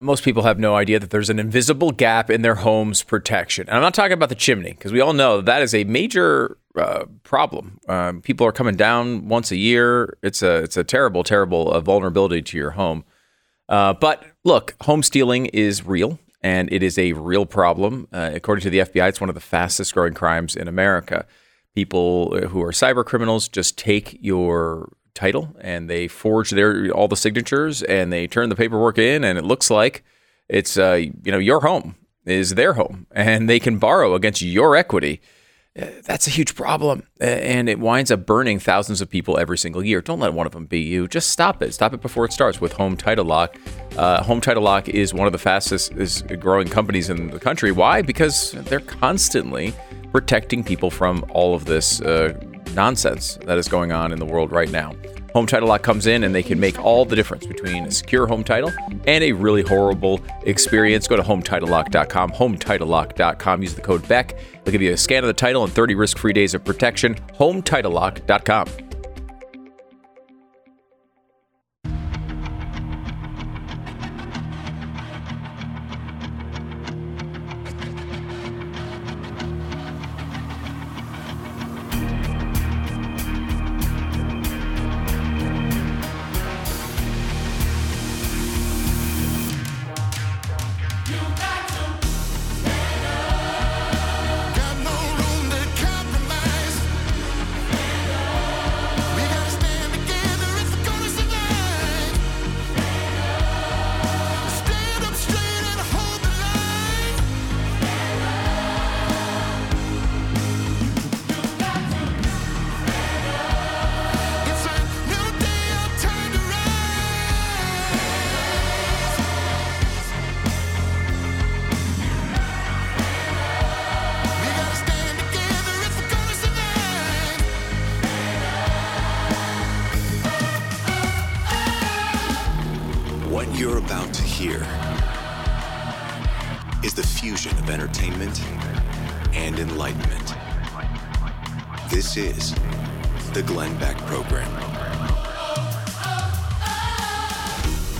most people have no idea that there's an invisible gap in their home's protection. And I'm not talking about the chimney because we all know that is a major uh, problem. Um, people are coming down once a year. It's a it's a terrible, terrible uh, vulnerability to your home. Uh, but look, home stealing is real and it is a real problem. Uh, according to the FBI, it's one of the fastest growing crimes in America. People uh, who are cyber criminals just take your title and they forge their all the signatures and they turn the paperwork in and it looks like it's uh, you know your home is their home and they can borrow against your equity. Uh, that's a huge problem and it winds up burning thousands of people every single year. Don't let one of them be you. Just stop it. Stop it before it starts with home title lock. Uh, home title lock is one of the fastest is growing companies in the country. Why? Because they're constantly protecting people from all of this uh, nonsense that is going on in the world right now. Home Title Lock comes in and they can make all the difference between a secure home title and a really horrible experience. Go to HometitleLock.com, HometitleLock.com. Use the code BECK. They'll give you a scan of the title and 30 risk free days of protection. HometitleLock.com.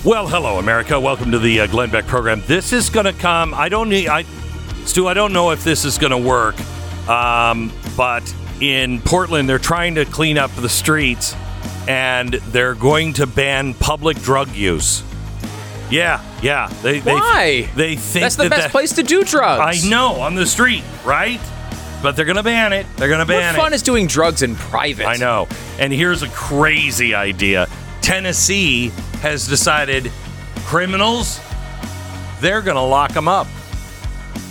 Well, hello, America. Welcome to the uh, Glenn Beck program. This is going to come. I don't need. I, Stu. I don't know if this is going to work, um, but in Portland, they're trying to clean up the streets, and they're going to ban public drug use. Yeah, yeah. They, Why? They, they think that's the that best that, place to do drugs. I know on the street, right? But they're going to ban it. They're going to ban what fun it. is doing drugs in private? I know. And here's a crazy idea. Tennessee has decided criminals, they're going to lock them up.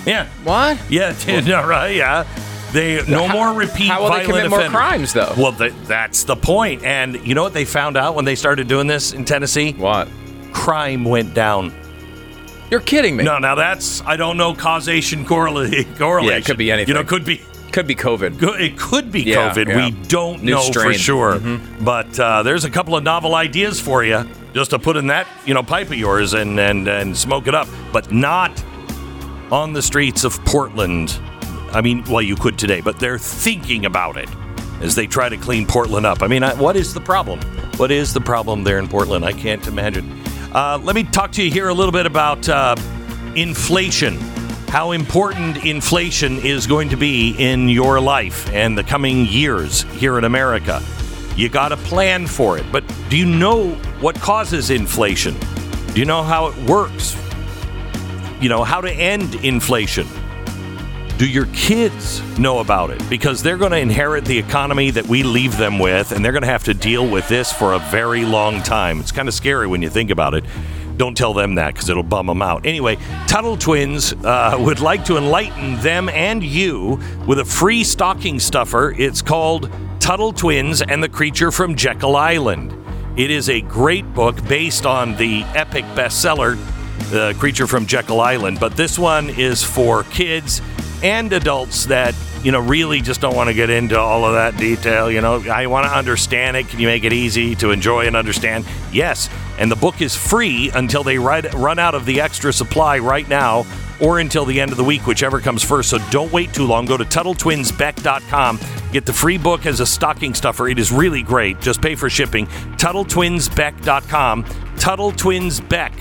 Yeah. What? Yeah, no, right, yeah. They no how, more repeat how will violent they commit more crimes though? Well, that's the point. And you know what they found out when they started doing this in Tennessee? What? Crime went down. You're kidding me. No, now that's I don't know causation correlation. correlation. Yeah, it could be anything. You know, it could be could be COVID. It could be yeah, COVID. Yeah. We don't New know strain. for sure. Mm-hmm. But uh, there's a couple of novel ideas for you just to put in that you know pipe of yours and and and smoke it up, but not on the streets of Portland. I mean, well, you could today, but they're thinking about it as they try to clean Portland up. I mean, I, what is the problem? What is the problem there in Portland? I can't imagine. Uh, let me talk to you here a little bit about uh, inflation how important inflation is going to be in your life and the coming years here in America. You got to plan for it. But do you know what causes inflation? Do you know how it works? You know, how to end inflation? Do your kids know about it? Because they're going to inherit the economy that we leave them with, and they're going to have to deal with this for a very long time. It's kind of scary when you think about it. Don't tell them that because it'll bum them out. Anyway, Tuttle Twins uh, would like to enlighten them and you with a free stocking stuffer. It's called Tuttle Twins and the Creature from Jekyll Island. It is a great book based on the epic bestseller, The Creature from Jekyll Island, but this one is for kids and adults that you know really just don't want to get into all of that detail you know i want to understand it can you make it easy to enjoy and understand yes and the book is free until they run out of the extra supply right now or until the end of the week, whichever comes first. So don't wait too long. Go to TuttleTwinsBeck.com. Get the free book as a stocking stuffer. It is really great. Just pay for shipping. TuttleTwinsBeck.com. TuttleTwinsBeck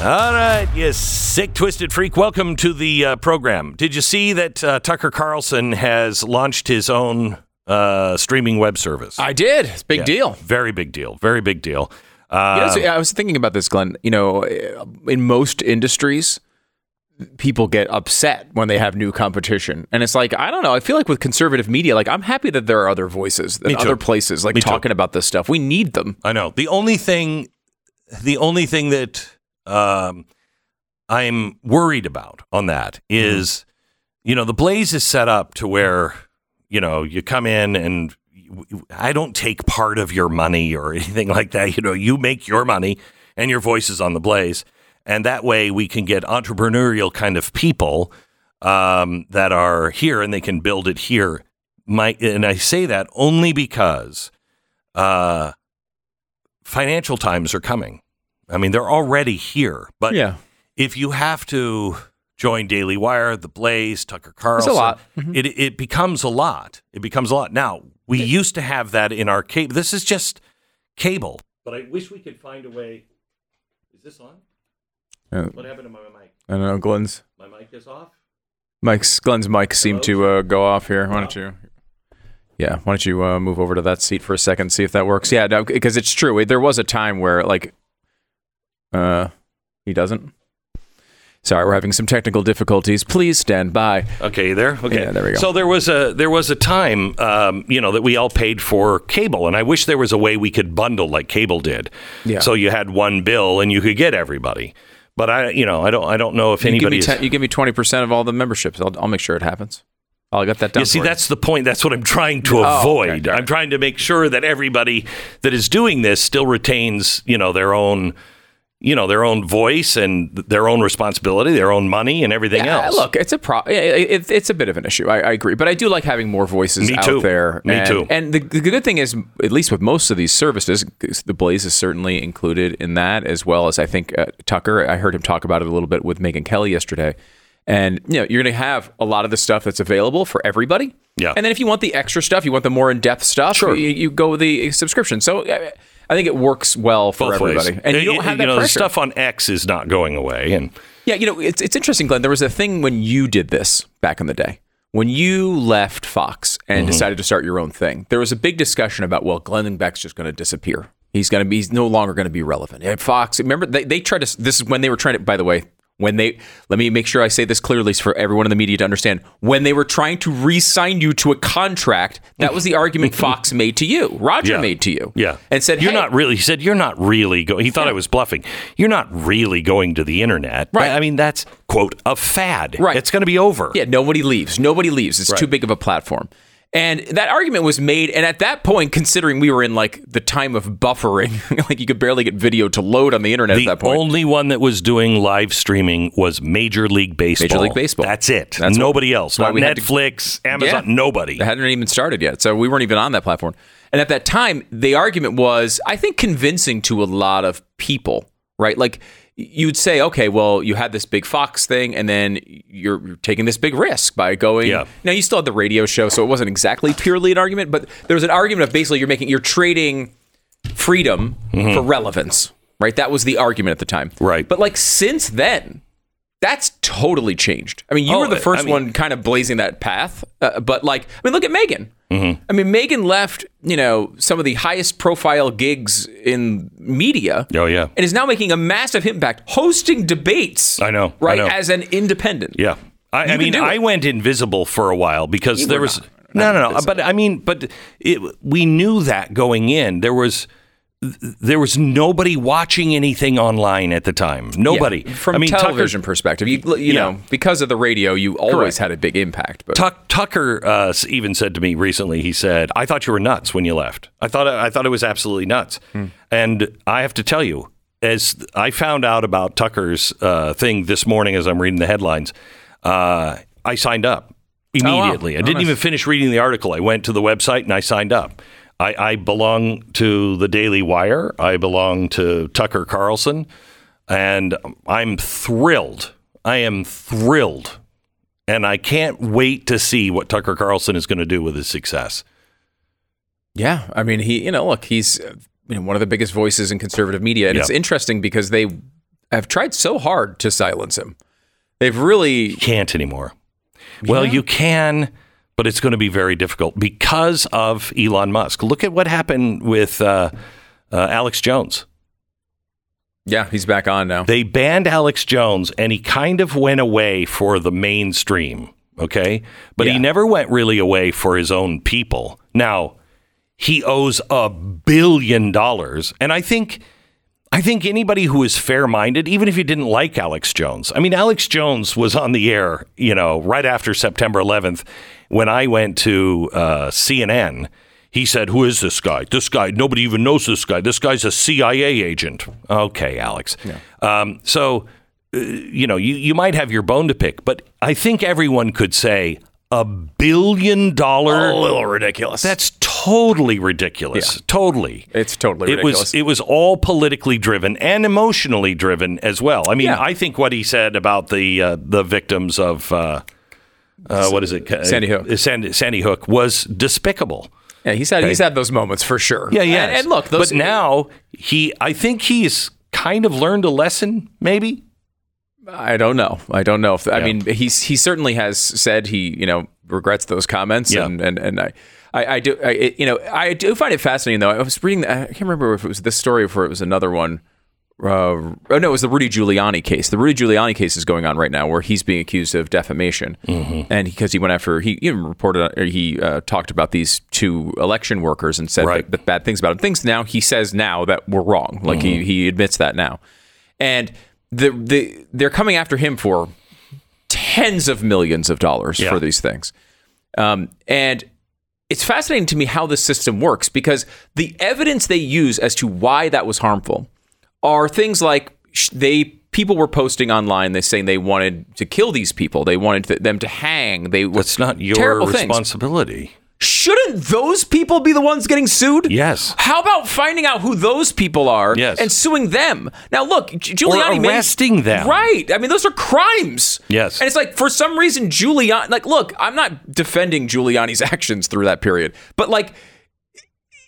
All right, you sick, twisted freak. Welcome to the uh, program. Did you see that uh, Tucker Carlson has launched his own uh, streaming web service? I did. It's a big Yeah, deal. Very big deal. Very big deal. You know, Uh, I was thinking about this, Glenn. You know, in most industries, people get upset when they have new competition, and it's like I don't know. I feel like with conservative media, like I'm happy that there are other voices, too. other places, like Me too. talking about this stuff. We need them. I know. The only thing, the only thing that um, I'm worried about on that is, you know, the Blaze is set up to where, you know, you come in and I don't take part of your money or anything like that. You know, you make your money and your voice is on the Blaze, and that way we can get entrepreneurial kind of people um, that are here and they can build it here. My and I say that only because. Uh, financial times are coming. I mean, they're already here. But yeah, if you have to join Daily Wire, The Blaze, Tucker Carlson, a lot. Mm-hmm. it it becomes a lot. It becomes a lot. Now we used to have that in our cable. This is just cable. But I wish we could find a way. Is this on? Uh, What happened to my mic? I don't know. Glenn's My mic is off. Mike's Glenn's mic seemed to uh, go off here. Why don't you? Yeah, why don't you uh, move over to that seat for a second, see if that works? Yeah, no, because it's true. There was a time where like, uh, he doesn't. Sorry, we're having some technical difficulties. Please stand by. Okay, there. Okay, Yeah, there we go. So there was a there was a time, um, you know, that we all paid for cable, and I wish there was a way we could bundle like cable did. Yeah. So you had one bill and you could get everybody. But I, you know, I don't I don't know if You give anybody. me ten, you give me twenty percent of all the memberships. I'll, I'll make sure it happens. I'll get that done. you see, that's the point. That's what I'm trying to Oh, okay, avoid. got. I'm trying to make sure that everybody that is doing this still retains, you know, their own, you know, their own voice and their own responsibility, their own money, and everything Yeah, else. Look, it's a pro. It, it, it's a bit of an issue. I, I agree, but I do like having more voices Me out there. Me and, too. And the, the good thing is, at least with most of these services, the Blaze is certainly included in that, as well as I think uh, Tucker. I heard him talk about it a little bit with Megyn Kelly yesterday. And you know, you're going to have a lot of the stuff that's available for everybody. Yeah. And then if you want the extra stuff, you want the more in-depth stuff, Sure. you, you go with the subscription. So uh, I think it works well for Both ways. everybody. And you don't Uh, have that you know, the stuff on X is not going away, and Yeah, you know, it's it's interesting, Glenn. There was a thing when you did this back in the day. When you left Fox and Mm-hmm. decided to start your own thing, there was a big discussion about, well, Glenn Beck's just going to disappear. He's going to be, he's no longer going to be relevant. And Fox, remember, they, they tried to, this is when they were trying to, by the way, when they, let me make sure I say this clearly for everyone in the media to understand. When they were trying to re sign you to a contract, that was the argument Fox made to you, Roger Yeah. made to you. Yeah. And said, You're hey, not really, he said, You're not really going, he thought I was bluffing. You're not really going to the internet. Right. I mean, that's, quote, a fad. Right. It's going to be over. Yeah, nobody leaves. Nobody leaves. It's too big of a platform. And that argument was made, and at that point, considering we were in like the time of buffering, like you could barely get video to load on the internet The at that point. The only one that was doing live streaming was Major League Baseball. Major League Baseball. That's it. That's nobody else. why Not we had to- Netflix, Amazon, Yeah. nobody. It hadn't even started yet, so we weren't even on that platform. And at that time, the argument was, I think, convincing to a lot of people, right? Like you'd say, okay, well, you had this big Fox thing, and then you're, you're taking this big risk by going. Yeah. Now you still had the radio show, so it wasn't exactly purely an argument, but there was an argument of basically you're making you're trading freedom for relevance, right? That was the argument at the time, Mm-hmm. Right. But like since then. That's totally changed. I mean, you Oh, were the I first mean- one kind of blazing that path, uh, but like, I mean, look at Megyn. Mm-hmm. I mean, Megyn left, you know, some of the highest profile gigs in media. Oh, yeah. And is now making a massive impact hosting debates. I know, I Right. know. As an independent. Yeah. I, I mean. I went invisible for a while because You there was not. no, no, no. But I mean, but it, we knew that going in. There was there was nobody watching anything online at the time. Nobody. Yeah, From I mean, television perspective, you, you Yeah. know, because of the radio, you always Correct. had a big impact. But Tuck, Tucker uh, even said to me recently. He said, "I thought you were nuts when you left. I thought I thought it was absolutely nuts." Hmm. And I have to tell you, as I found out about Tucker's uh, thing this morning, as I'm reading the headlines, uh, I signed up immediately. I Oh, didn't nice. even finish reading the article. I went to the website and I signed up. I, I belong to the Daily Wire. I belong to Tucker Carlson, and I'm thrilled. I am thrilled and I can't wait to see what Tucker Carlson is going to do with his success. yeah, I mean, he, you know, look, he's you know, one of the biggest voices in conservative media, and Yeah. it's interesting because they have tried so hard to silence him. They've really Can't anymore. Well, you can, but it's going to be very difficult because of Elon Musk. Look at what happened with uh, uh, Alex Jones. Yeah, he's back on now. They banned Alex Jones, and he kind of went away for the mainstream. Okay, but he never went really away for his own people. Now he owes a billion dollars, and I think. I think anybody who is fair minded, even if you didn't like Alex Jones, I mean, Alex Jones was on the air, you know, right after September 11th when I went to uh, CNN. He said, Who is this guy? This guy, nobody even knows this guy. This guy's a CIA agent. Okay, Alex. Um, so, uh, you know, you, you might have your bone to pick, but I think everyone could say a billion dollar. a little ridiculous. That's totally ridiculous. Totally. it's totally It ridiculous. was it was all politically driven and emotionally driven as well. I mean, Yeah. I think what he said about the uh, the victims of uh, uh, what is it, Sandy Hook. Uh, Sandy, Sandy Hook was despicable. yeah, he's had he's had those moments for sure. Yeah, yeah. And, and look, those, but now he, I think he's kind of learned a lesson. Maybe I don't know. I don't know if I mean he's he certainly has said he you know regrets those comments Yeah. and and and I. I, I do, I, it- you know, I do find it fascinating though. I was reading, I can't remember if it was this story or if it was another one. Uh, oh no, it was the Rudy Giuliani case. The Rudy Giuliani case is going on right now, where he's being accused of defamation, Mm-hmm. and because he went after he even reported, or he uh, talked about these two election workers and said Right. that, that bad things about them. Things now he says now that were wrong. Like Mm-hmm. he he admits that now, and the the they're coming after him for tens of millions of dollars Yeah. for these things. Um, and it's fascinating to me how this system works because the evidence they use as to why that was harmful are things like they people were posting online they saying they wanted to kill these people. They wanted them to hang. They that's not your responsibility things. Shouldn't those people be the ones getting sued Yes. how about finding out who those people are Yes. and suing them now look Giuliani made- arresting them. right I mean those are crimes Yes. and it's like for some reason Giuliani like look I'm not defending Giuliani's actions through that period but like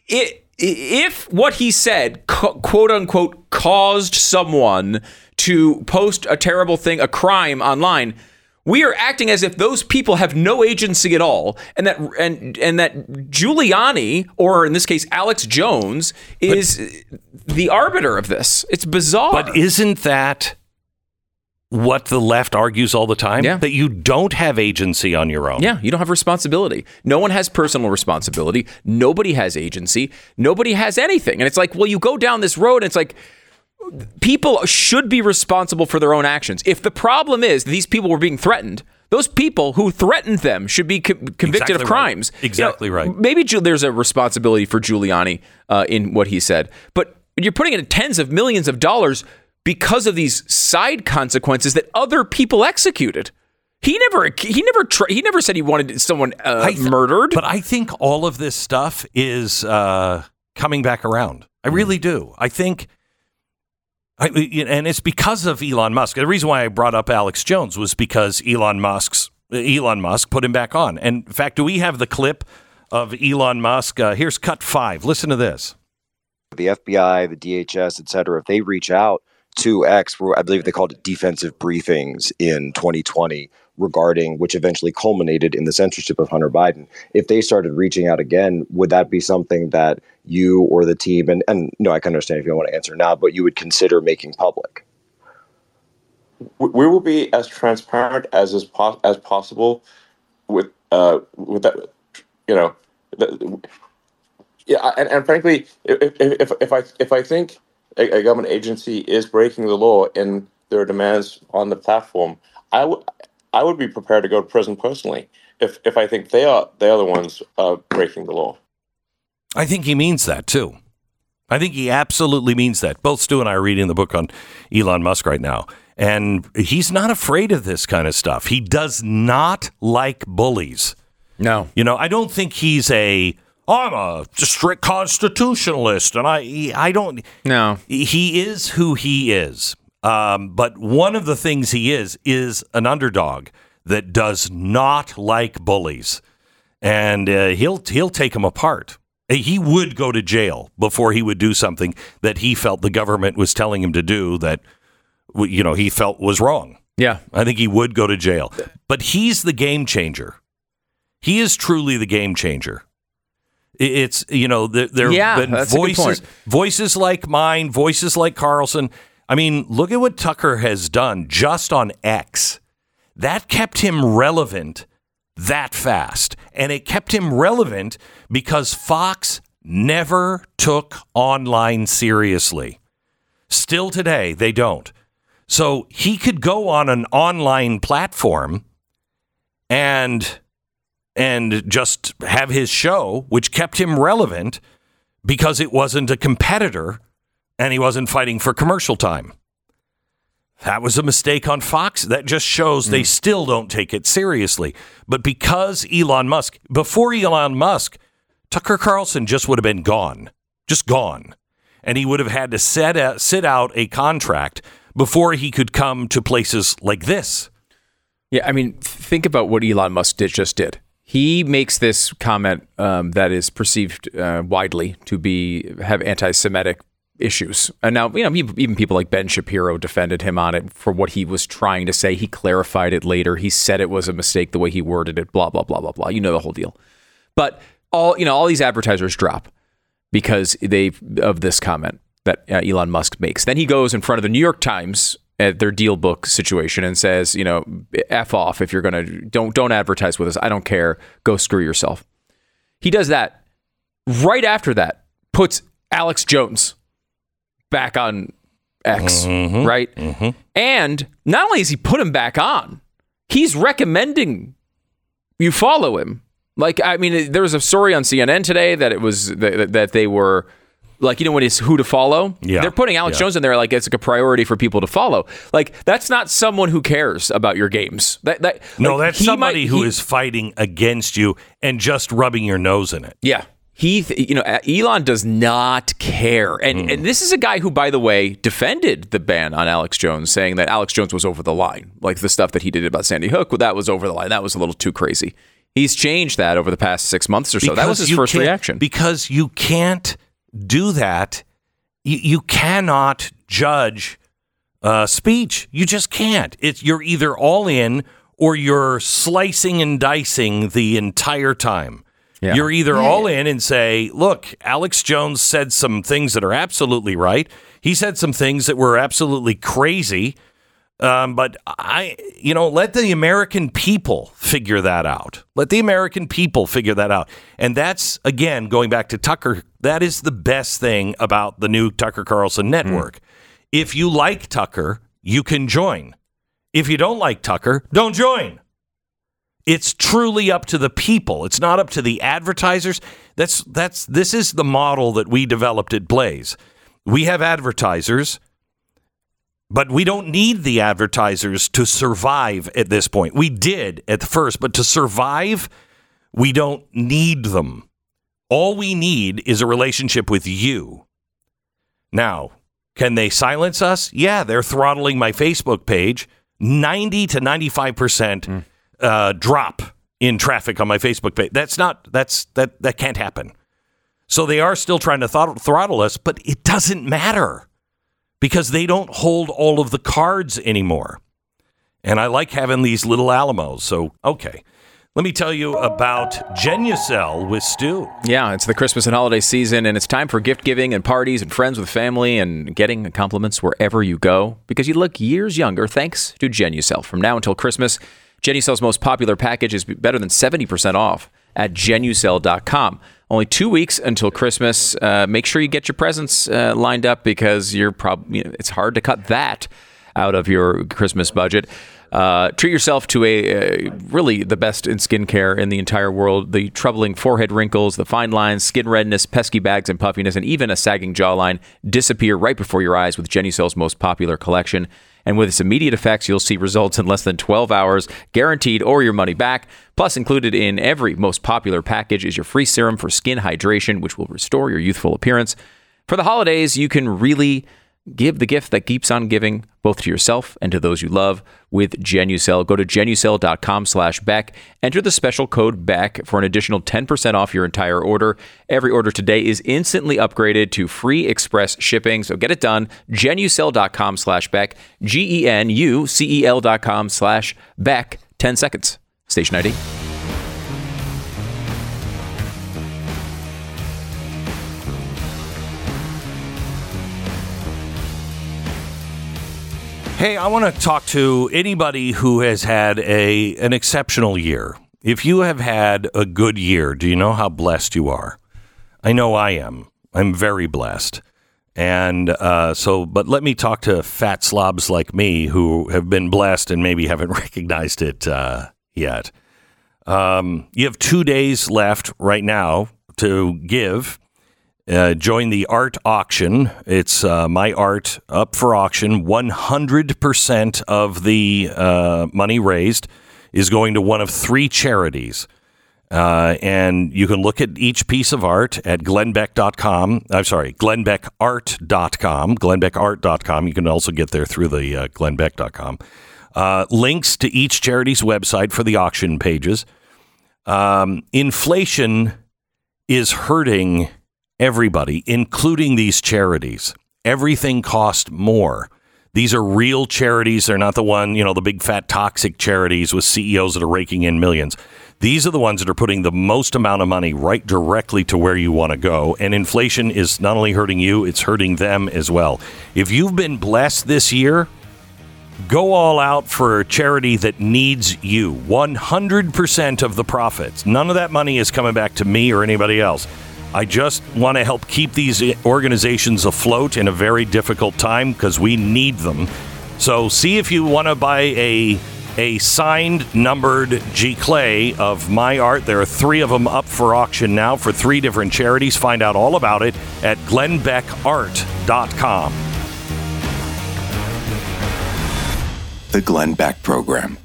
it, if what he said, quote unquote, caused someone to post a terrible thing, a crime online, we are acting as if those people have no agency at all, and that and and that Giuliani, or in this case Alex Jones, is the arbiter of this. It's bizarre. But isn't that what the left argues all the time? Yeah. That you don't have agency on your own. Yeah, you don't have responsibility. No one has personal responsibility. Nobody has agency. Nobody has anything. And it's like, well, you go down this road, and it's like, people should be responsible for their own actions. If the problem is these people were being threatened, those people who threatened them should be co- convicted Exactly of right. crimes. You know, Exactly right. Maybe Giu- there's a responsibility for Giuliani uh, in what he said, but you're putting in tens of millions of dollars because of these side consequences that other people executed. He never, he never, tr- he never said he wanted someone uh, th- murdered. But I think all of this stuff is uh, coming back around. I really do. I think, I, and it's because of Elon Musk. The reason why I brought up Alex Jones was because Elon Musk's Elon Musk put him back on. And in fact, do we have the clip of Elon Musk? Uh, here's cut five. Listen to this. the FBI, the DHS, et cetera, if they reach out to X, I believe they called it defensive briefings in 2020 regarding which eventually culminated in the censorship of Hunter Biden. If they started reaching out again, would that be something that you or the team and and no, I can understand if you don't want to answer now, but you would consider making public? we will be as transparent as is pos- as possible with uh with that you know the, yeah and, and frankly if, if if i if i think a government agency is breaking the law in their demands on the platform i would i would be prepared to go to prison personally if if i think they are they are the ones uh, breaking the law I think he means that too. I think he absolutely means that. Both Stu and I are reading the book on Elon Musk right now, and he's not afraid of this kind of stuff. He does not like bullies. no, You know, I don't think he's a I'm a strict constitutionalist, and I I don't. no. He is who he is. Um, but one of the things he is is an underdog that does not like bullies, and uh, he'll he'll take them apart. He would go to jail before he would do something that he felt the government was telling him to do that, you know, he felt was wrong. Yeah. I think he would go to jail. But he's the game changer. He is truly the game changer. It's you know there there Yeah, been that's a good voices voices like mine, voices like Carlson. I mean, look at what Tucker has done just on X. That kept him relevant that fast, and it kept him relevant because Fox never took online seriously. Still today, they don't. So he could go on an online platform and and just have his show, which kept him relevant because it wasn't a competitor and he wasn't fighting for commercial time. That was a mistake on Fox. That just shows they still don't take it seriously. But because Elon Musk, before Elon Musk, Tucker Carlson just would have been gone, just gone. And he would have had to set out, sit out a contract before he could come to places like this. Yeah, I mean, think about what Elon Musk did, just did. He makes this comment um, that is perceived uh, widely to be have anti-Semitic issues, and now you know even people like Ben Shapiro defended him on it for what he was trying to say. He clarified it later. He said it was a mistake the way he worded it. Blah blah blah blah blah. You know the whole deal. But all you know, all these advertisers drop because they of this comment that uh, Elon Musk makes. Then he goes in front of the New York Times at their DealBook situation and says, you know, f off if you're gonna don't don't advertise with us. I don't care. Go screw yourself. He does that. Right after that, puts Alex Jones back on X, mm-hmm. right? Mm-hmm. And not only has he put him back on, he's recommending you follow him. Like, I mean, there was a story on CNN today that it was that, that they were like, you know, when it's who to follow. Yeah. they're putting Alex Yeah. Jones in there like it's like a priority for people to follow. Like, that's not someone who cares about your games. That that No, like, that's somebody might- who he- is fighting against you and just rubbing your nose in it. Yeah. He, th- you know, Elon does not care, and and this is a guy who, by the way, defended the ban on Alex Jones, saying that Alex Jones was over the line, like the stuff that he did about Sandy Hook. well, That was over the line. That was a little too crazy. He's changed that over the past six months or so. that was his first reaction. Because you can't do that. You, you cannot judge uh, speech. You just can't. It's you're either all in or you're slicing and dicing the entire time. Yeah. You're either all in and say, look, Alex Jones said some things that are absolutely right. He said some things that were absolutely crazy. Um, but I, you know, let the American people figure that out. Let the American people figure that out. And that's, again, going back to Tucker, that is the best thing about the new Tucker Carlson network. If you like Tucker, you can join. If you don't like Tucker, don't join. It's truly up to the people. It's not up to the advertisers. That's that's this is the model that we developed at Blaze. We have advertisers, but we don't need the advertisers to survive at this point. We did at the first, but to survive, we don't need them. All we need is a relationship with you. Now, can they silence us? Yeah, they're throttling my Facebook page. 90 to 95% uh, drop in traffic on my Facebook page. That's not, that's, that, that can't happen. So they are still trying to throttle, us, but it doesn't matter because they don't hold all of the cards anymore. And I like having these little Alamos. So, okay. Let me tell you about Genucel with Stu. Yeah, it's the Christmas and holiday season, and it's time for gift giving and parties and friends with family and getting compliments wherever you go because you look years younger thanks to Genucel. From now until Christmas, Genucel's most popular package is better than 70% off at genucel.com. Only two weeks until Christmas. Uh, make sure you get your presents uh, lined up because you're probably you know, it's hard to cut that out of your Christmas budget. Uh, treat yourself to a uh, really the best in skincare in the entire world. The troubling forehead wrinkles, the fine lines, skin redness, pesky bags and puffiness, and even a sagging jawline disappear right before your eyes with Genucel's most popular collection. And with its immediate effects, you'll see results in less than 12 hours, guaranteed, or your money back. Plus, included in every most popular package is your free serum for skin hydration, which will restore your youthful appearance. For the holidays, you can really Give the gift that keeps on giving, both to yourself and to those you love, with Genucel. Go to genucel.com slash Beck. Enter the special code BECK for an additional 10% off your entire order. Every order today is instantly upgraded to free express shipping, so get it done. Genucel.com slash Beck. G-E-N-U-C-E-L dot com slash Beck. 10 seconds. Station ID. Hey, I want to talk to anybody who has had a an exceptional year. If you have had a good year, do you know how blessed you are? I know I am. I'm very blessed. And uh, so, but let me talk to fat slobs like me who have been blessed and maybe haven't recognized it uh, yet. Um, you have two days left right now to give. Uh, join the art auction. It's uh, my art up for auction. 100% of the uh, money raised is going to one of three charities. Uh, and you can look at each piece of art at glennbeck.com. I'm sorry, glennbeckart.com. Glennbeckart.com. You can also get there through the uh, glennbeck.com. Uh, links to each charity's website for the auction pages. Um, inflation is hurting everybody, including these charities. Everything costs more. These are real charities. They're not the one, you know, the big fat toxic charities with CEOs that are raking in millions. These are the ones that are putting the most amount of money right directly to where you want to go. And inflation is not only hurting you, it's hurting them as well. If you've been blessed this year, go all out for a charity that needs you. 100% of the profits. None of that money is coming back to me or anybody else. I just want to help keep these organizations afloat in a very difficult time because we need them. So see if you want to buy a a signed numbered giclée of my art. There are three of them up for auction now for three different charities. Find out all about it at glennbeckart.com. The Glenn Beck Program.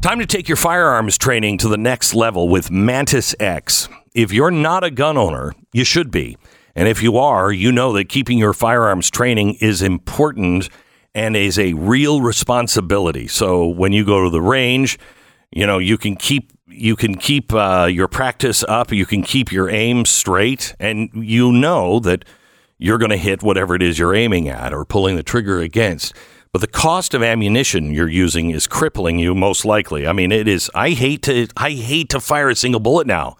Time to take your firearms training to the next level with Mantis X. If you're not a gun owner, you should be. And if you are, you know that keeping your firearms training is important and is a real responsibility. So when you go to the range, you know you can keep you can keep uh, your practice up, you can keep your aim straight, and you know that you're going to hit whatever it is you're aiming at or pulling the trigger against. But the cost of ammunition you're using is crippling you most likely. I mean, it is. I hate to I hate to fire a single bullet now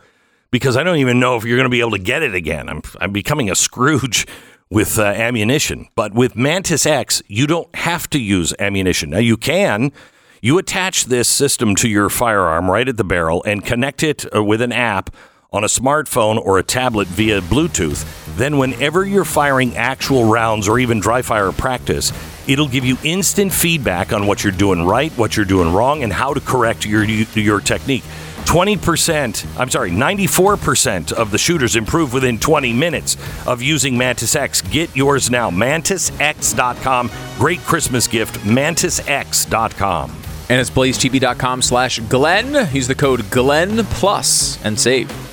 because I don't even know if you're going to be able to get it again. I'm I'm becoming a Scrooge with uh, ammunition. But with Mantis X, you don't have to use ammunition. Now you can. You attach this system to your firearm right at the barrel and connect it uh, with an app on a smartphone or a tablet via Bluetooth. Then, whenever you're firing actual rounds or even dry fire practice, it'll give you instant feedback on what you're doing right, what you're doing wrong, and how to correct your your technique. 20%, I'm sorry, 94% of the shooters improve within 20 minutes of using Mantis X. Get yours now. MantisX.com. Great Christmas gift. MantisX.com. And it's blazetv.com slash Glenn. Use the code Glenn Plus and save.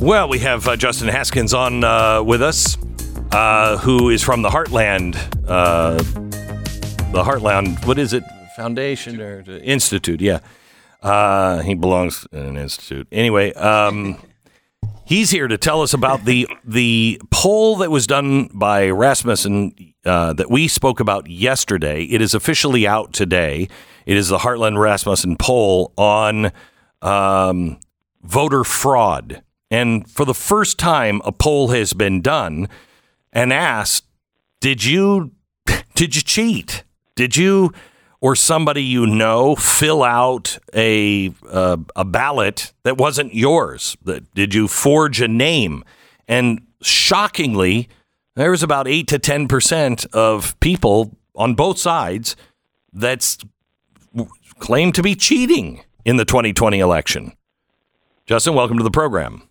Well, we have uh, Justin Haskins on uh, with us, uh, who is from the Heartland, uh, the Heartland. What is it? Foundation or Institute? Yeah, uh, he belongs in an institute. Anyway, um, he's here to tell us about the the poll that was done by Rasmussen uh, that we spoke about yesterday. It is officially out today. It is the Heartland Rasmussen poll on um, voter fraud. And for the first time, a poll has been done and asked, did you did you cheat? Did you or somebody you know fill out a uh, a ballot that wasn't yours? Did you forge a name? And shockingly, there was about eight to ten percent of people on both sides that's claimed to be cheating in the 2020 election. Justin, welcome to the program.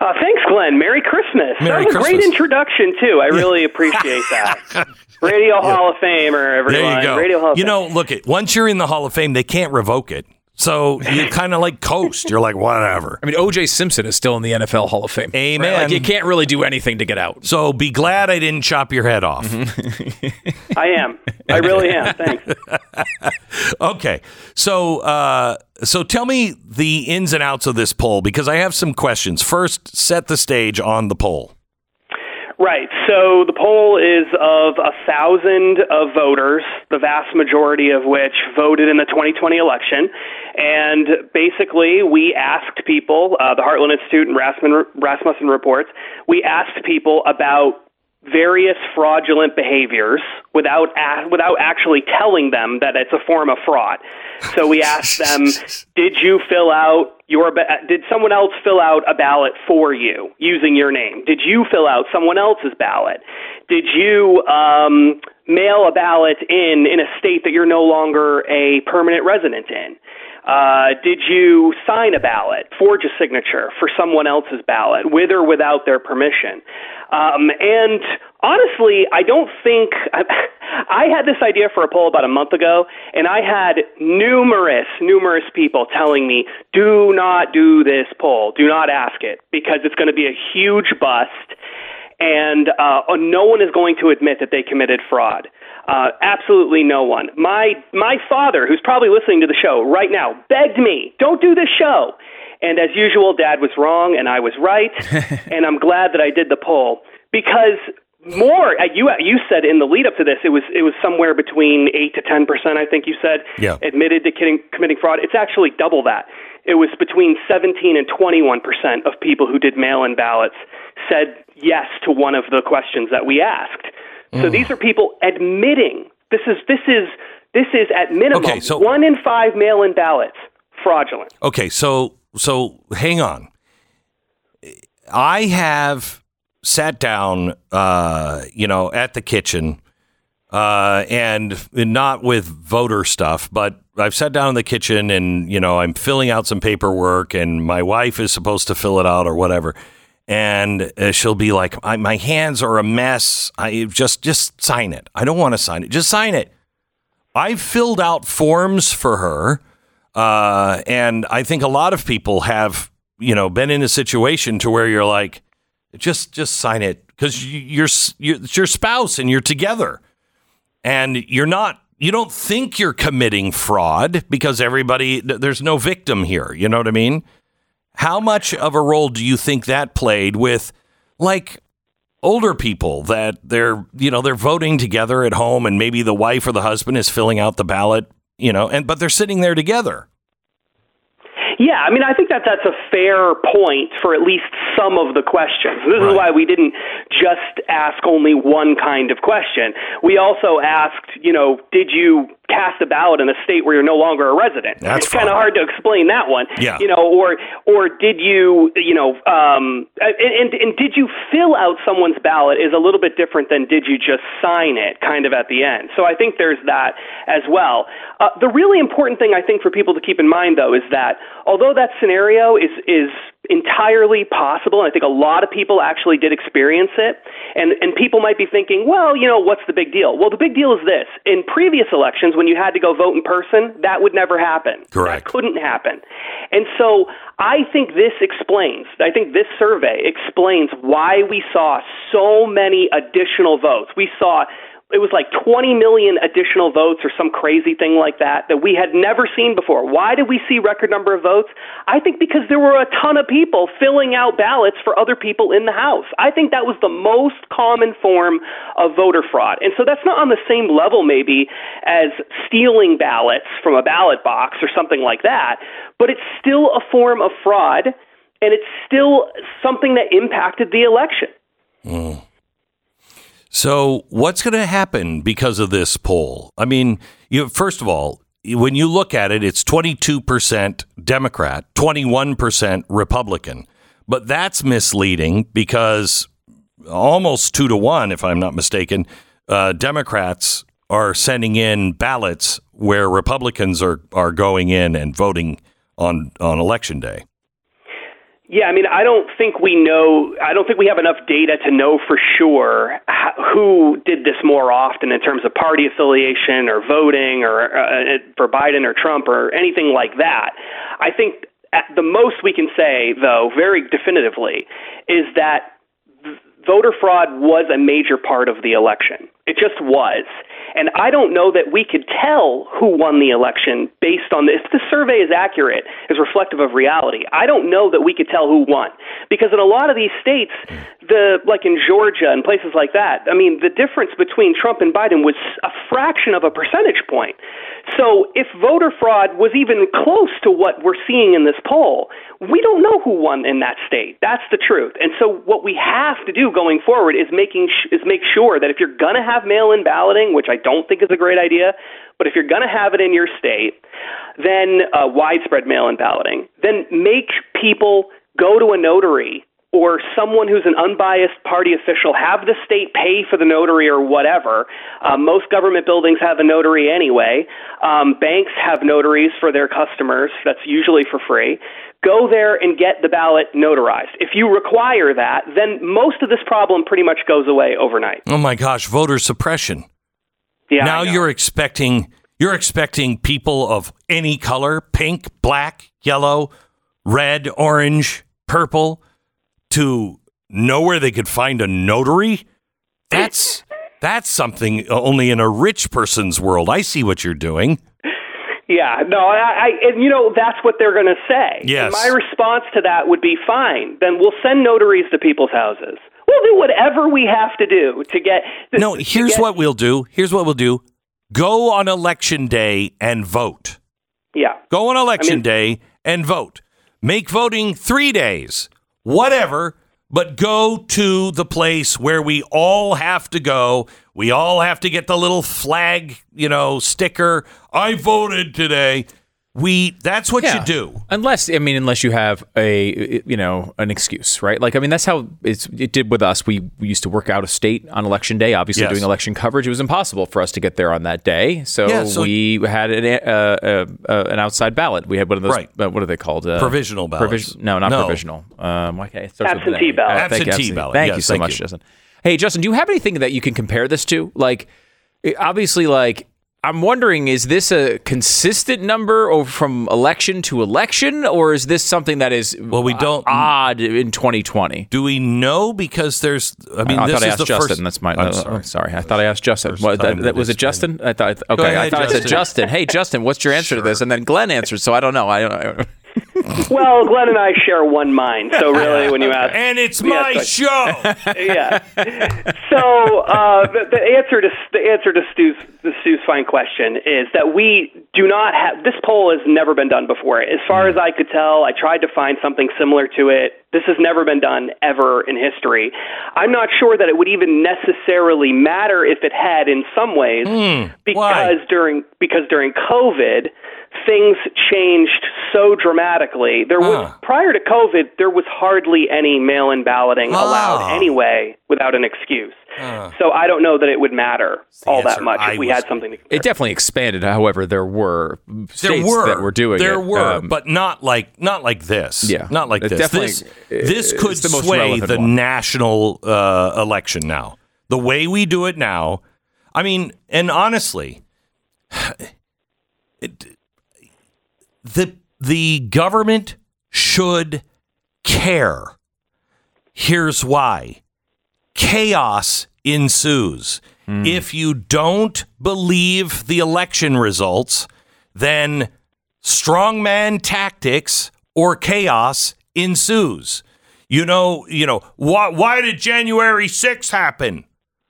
Uh, thanks, Glenn. Merry Christmas. Merry that was a great introduction too. I really appreciate that. Radio Hall of Famer, everyone. There you go. Radio Hall of you Fame. know, look it. Once you're in the Hall of Fame, they can't revoke it. So you kind of like coast. You're like whatever. I mean, O.J. Simpson is still in the NFL Hall of Fame. Amen. Like you can't really do anything to get out. So be glad I didn't chop your head off. I am. I really am. Thanks. Okay, so uh, so tell me the ins and outs of this poll because I have some questions. First, set the stage on the poll. Right. So the poll is of a thousand of voters, the vast majority of which voted in the 2020 election. And basically, we asked people, uh, the Heartland Institute and Rasmussen, Rasmussen reports, we asked people about various fraudulent behaviors without a- without actually telling them that it's a form of fraud. So we asked them, did you fill out your ba- did someone else fill out a ballot for you using your name? Did you fill out someone else's ballot? Did you um, mail a ballot in in a state that you're no longer a permanent resident in? Uh, did you sign a ballot, forge a signature for someone else's ballot, with or without their permission? Um, and honestly, I don't think I had this idea for a poll about a month ago, and I had numerous, numerous people telling me, "Do not do this poll. Do not ask it because it's going to be a huge bust." and uh, no one is going to admit that they committed fraud. Uh, absolutely no one. My my father, who's probably listening to the show right now, begged me, "Don't do this show." And as usual, Dad was wrong and I was right, and I'm glad that I did the poll because more. uh, You you said in the lead up to this, it was it was somewhere between eight to ten percent. I think you said Yeah. admitted to kidding, committing fraud. It's actually double that. It was between 17 and 21 percent of people who did mail-in ballots said yes to one of the questions that we asked. So these are people admitting this is this is this is at minimum Okay, so- one in five mail-in ballots fraudulent. Okay, so so hang on. I have sat down, uh, you know, at the kitchen, uh, and not with voter stuff, but I've sat down in the kitchen, and you know, I'm filling out some paperwork, and my wife is supposed to fill it out or whatever, and uh, she'll be like, I, "My hands are a mess. I just just sign it. I don't want to sign it. Just sign it." I've filled out forms for her. Uh, and I think a lot of people have, you know, been in a situation to where you're like, just just sign it because you're, you're it's your spouse and you're together, and you're not. You don't think you're committing fraud because everybody there's no victim here. You know what I mean? How much of a role do you think that played with, like? older people that they're you know they're voting together at home and maybe the wife or the husband is filling out the ballot you know and but they're sitting there together Yeah, I mean, I think that that's a fair point for at least some of the questions. This Right. is why we didn't just ask only one kind of question. We also asked, you know, did you cast a ballot in a state where you're no longer a resident? That's it's kind of hard to explain that one. Yeah. You know, or or did you, you know, um, and, and and did you fill out someone's ballot is a little bit different than did you just sign it, kind of at the end. So I think there's that as well. Uh, the really important thing I think for people to keep in mind, though, is that although that scenario is is entirely possible, and I think a lot of people actually did experience it, and and people might be thinking, well, you know, what's the big deal? Well, the big deal is this: in previous elections, when you had to go vote in person, that would never happen. Correct. That couldn't happen, and so I think this explains. I think this survey explains why we saw so many additional votes. We saw it was like 20 million additional votes or some crazy thing like that that we had never seen before. Why did we see record number of votes? I think because there were a ton of people filling out ballots for other people in the house. I think that was the most common form of voter fraud. And so that's not on the same level maybe as stealing ballots from a ballot box or something like that, but it's still a form of fraud and it's still something that impacted the election. Mm. So, what's going to happen because of this poll? I mean, you first of all, when you look at it, it's 22% Democrat, 21% Republican. But that's misleading because almost 2 to 1 if I'm not mistaken, uh, Democrats are sending in ballots where Republicans are are going in and voting on on election day. Yeah, I mean, I don't think we know. I don't think we have enough data to know for sure who did this more often in terms of party affiliation or voting or uh, for Biden or Trump or anything like that. I think at the most we can say, though, very definitively, is that voter fraud was a major part of the election. It just was. And I don't know that we could tell who won the election based on this. If the survey is accurate, is reflective of reality. I don't know that we could tell who won. Because in a lot of these states, the like in Georgia and places like that, I mean, the difference between Trump and Biden was a fraction of a percentage point. So if voter fraud was even close to what we're seeing in this poll, we don't know who won in that state. That's the truth. And so what we have to do going forward is making sh- is make sure that if you're going to have mail-in balloting, which I don't think is a great idea, but if you're going to have it in your state, then uh, widespread mail-in balloting, then make people go to a notary or someone who's an unbiased party official have the state pay for the notary or whatever. Uh, most government buildings have a notary anyway. Um, banks have notaries for their customers. That's usually for free. Go there and get the ballot notarized. If you require that, then most of this problem pretty much goes away overnight. Oh my gosh, voter suppression. Yeah. Now you're expecting you're expecting people of any color, pink, black, yellow, red, orange, purple, to know where they could find a notary, that's that's something uh, only in a rich person's world. I see what you're doing. Yeah, no, I, I and you know that's what they're going to say. Yes. And my response to that would be fine. Then we'll send notaries to people's houses. We'll do whatever we have to do to get. No, here's get- what we'll do. Here's what we'll do. Go on election day and vote. Yeah. Go on election I mean- day and vote. Make voting three days, whatever, but go to the place where we all have to go. We all have to get the little flag, you know, sticker. I voted today. We that's what Yeah. you do. Unless I mean, unless you have a you know an excuse, right? Like I mean, that's how it's, it did with us. We, we used to work out of state on election day. Obviously, Yes. doing election coverage, it was impossible for us to get there on that day. So, Yeah, so- we had an uh, uh, uh, an outside ballot. We had one of those. Right. Uh, what are they called? Uh, Provisional ballots. provision- no, not No. provisional. Um, okay, it starts with an Absentee A. ballot. Uh, thank you, Absentee ballot. Thank Yes, you so thank much, you. Justin. Hey, Justin, do you have anything that you can compare this to? Like, obviously, like. I'm wondering, is this a consistent number over from election to election, or is this something that is Well, we don't- odd in 2020? Do we know because there's I mean I this thought I asked the Justin. first That's my. I'm uh, sorry. Oh, sorry. I thought I asked Justin. What, that, that was it Justin? I thought. Okay, ahead, I thought I said Justin. Justin. Hey, Justin, what's your answer to this? And then Glenn answered. So I don't know. I don't. I, Well, Glenn and I share one mind. So really, when you ask, And it's my show. yeah. So uh, the, the answer to the answer to Stu's the Stu's fine question is that we do not have this poll has never been done before. As far as I could tell, I tried to find something similar to it. This has never been done ever in history. I'm not sure that it would even necessarily matter if it had in some ways because why? during because during COVID things changed so dramatically. There was Huh. prior to COVID, there was hardly any mail-in balloting allowed Oh. anyway without an excuse. So I don't know that it would matter all answer that much I if we was- had something to compare. it definitely expanded. However, there were there states were that were doing there it. were Um, but not like not like this Yeah. not like this definitely- this, it- this could the sway the one. national uh, election now the way we do it now i mean and honestly it, the the government should care here's why chaos ensues. Hmm. If you don't believe the election results, then strongman tactics or chaos ensues. You know, you know, why why did January 6th happen?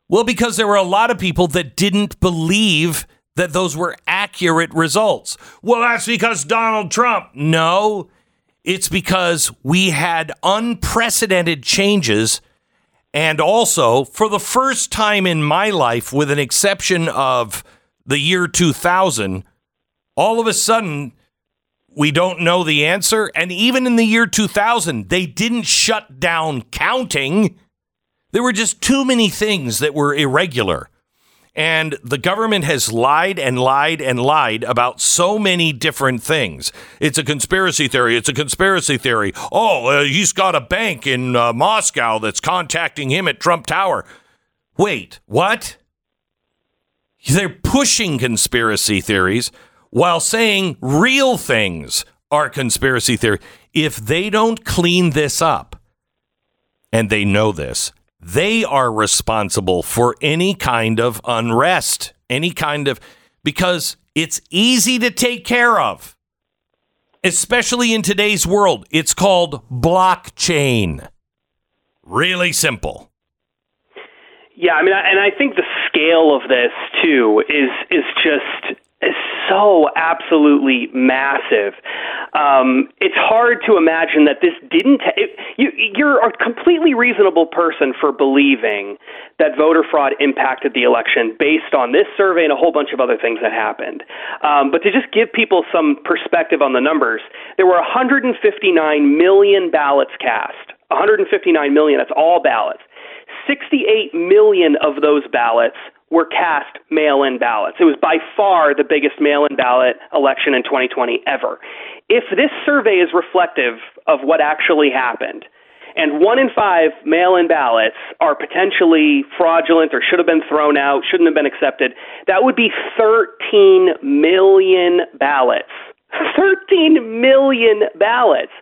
Well, because there were a lot of people that didn't believe that those were accurate results. Well, that's because Donald Trump. No, it's because we had unprecedented changes. And also, for the first time in my life, with an exception of the year 2000, all of a sudden, we don't know the answer. And even in the year 2000, they didn't shut down counting. There were just too many things that were irregular. And the government has lied and lied and lied about so many different things. It's a conspiracy theory. It's a conspiracy theory. Oh, uh, he's got a bank in uh, Moscow that's contacting him at Trump Tower. Wait, what? They're pushing conspiracy theories while saying real things are conspiracy theory. If they don't clean this up, and they know this, they are responsible for any kind of unrest, any kind of, because it's easy to take care of, especially in today's world. It's called blockchain. Really simple. Yeah, I mean, and I think the scale of this too is is just so absolutely massive. Um, it's hard to imagine that this didn't. It, you, you're a completely reasonable person for believing that voter fraud impacted the election based on this survey and a whole bunch of other things that happened. Um, but to just give people some perspective on the numbers, there were 159 million ballots cast. 159 million. That's all ballots. 68 million of those ballots were cast mail in ballots. It was by far the biggest mail in ballot election in 2020 ever. If this survey is reflective of what actually happened, and one in five mail in ballots are potentially fraudulent or should have been thrown out, shouldn't have been accepted, that would be 13 million ballots. 13 million ballots.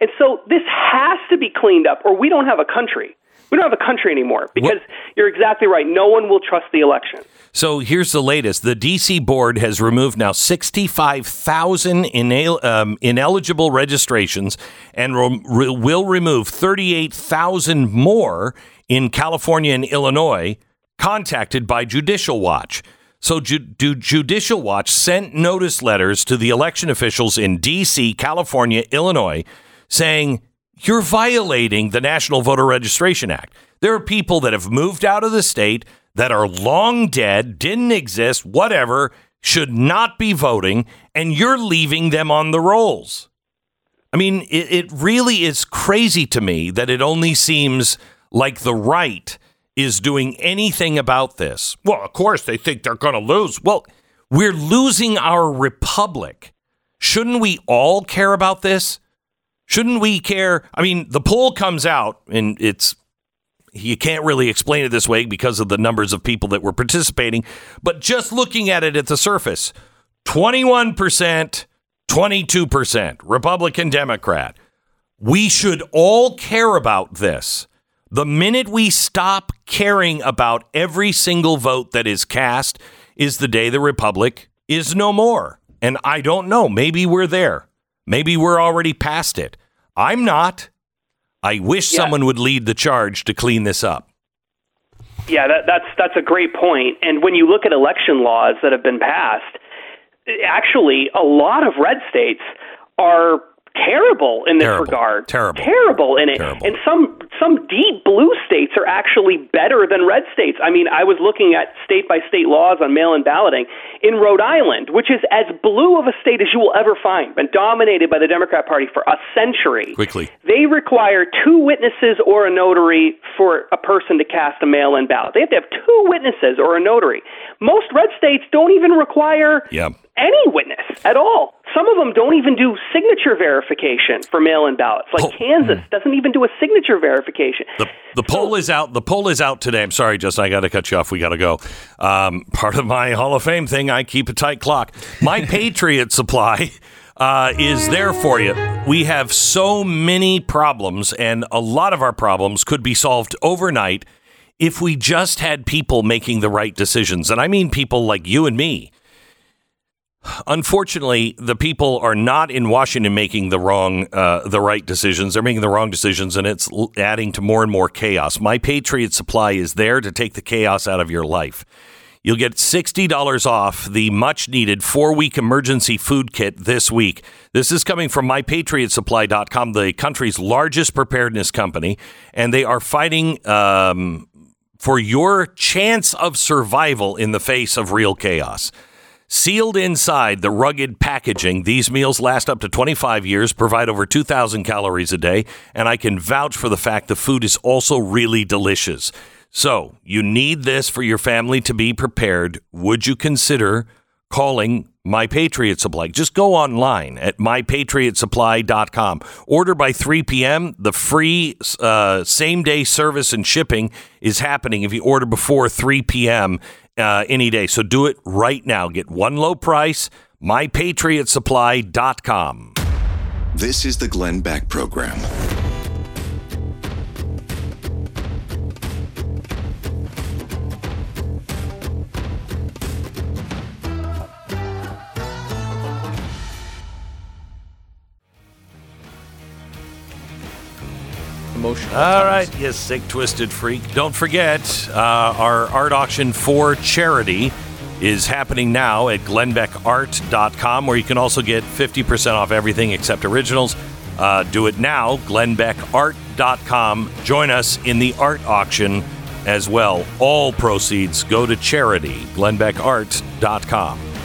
And so this has to be cleaned up, or we don't have a country. We don't have a country anymore because what? you're exactly right. No one will trust the election. So here's the latest. The D.C. board has removed now 65,000 inel- um, ineligible registrations and re- will remove 38,000 more in California and Illinois contacted by Judicial Watch. So, Ju- Judicial Watch sent notice letters to the election officials in D.C., California, Illinois, saying you're violating the National Voter Registration Act. There are people that have moved out of the state that are long dead, didn't exist, whatever, should not be voting, and you're leaving them on the rolls. I mean, it, it really is crazy to me that it only seems like the right is doing anything about this. Well, of course, they think they're going to lose. Well, we're losing our republic. Shouldn't we all care about this? Shouldn't we care? I mean, the poll comes out and it's you can't really explain it this way because of the numbers of people that were participating, but just looking at it at the surface, 21%, 22% Republican Democrat. We should all care about this. The minute we stop caring about every single vote that is cast is the day the Republic is no more. And I don't know. Maybe we're there. Maybe we're already past it. I'm not. I wish yeah. someone would lead the charge to clean this up. Yeah, that, that's that's a great point. And when you look at election laws that have been passed, actually, a lot of red states are terrible in this terrible. regard. Terrible. Terrible in it. Terrible. And some some deep blue states are actually better than red states. I mean, I was looking at state by state laws on mail in balloting in Rhode Island, which is as blue of a state as you will ever find, been dominated by the Democrat Party for a century. Quickly. They require two witnesses or a notary for a person to cast a mail in ballot. They have to have two witnesses or a notary. Most red states don't even require yep any witness at all. Some of them don't even do signature verification for mail-in ballots. Like oh. Kansas doesn't even do a signature verification. The, the poll is out. The poll is out today. I'm sorry, Justin. I got to cut you off. We got to go. Um, part of my Hall of Fame thing. I keep a tight clock. My Patriot Supply. Uh, is there for you. We have so many problems, and a lot of our problems could be solved overnight if we just had people making the right decisions. And I mean people like you and me Unfortunately, the people are not in Washington making the wrong, uh, the right decisions. They're making the wrong decisions, and it's adding to more and more chaos. My Patriot Supply is there to take the chaos out of your life. You'll get $60 off the much needed four week emergency food kit this week. This is coming from mypatriotsupply.com, the country's largest preparedness company, and they are fighting um, for your chance of survival in the face of real chaos. Sealed inside the rugged packaging, these meals last up to 25 years, provide over 2,000 calories a day, and I can vouch for the fact the food is also really delicious. So you need this for your family to be prepared. Would you consider calling My Patriot Supply? Just go online at mypatriotsupply.com. Order by 3 p.m. The free uh, same day service and shipping is happening if you order before 3 p.m. Uh, any day. So do it right now. Get one low price. MyPatriotSupply.com. This is the Glenn Beck Program. Emotional. All times. right, you sick, twisted freak. Don't forget, uh, our art auction for charity is happening now at glennbeckart.com, where you can also get 50% off everything except originals. Uh, do it now, glennbeckart.com. Join us in the art auction as well. All proceeds go to charity, glennbeckart.com.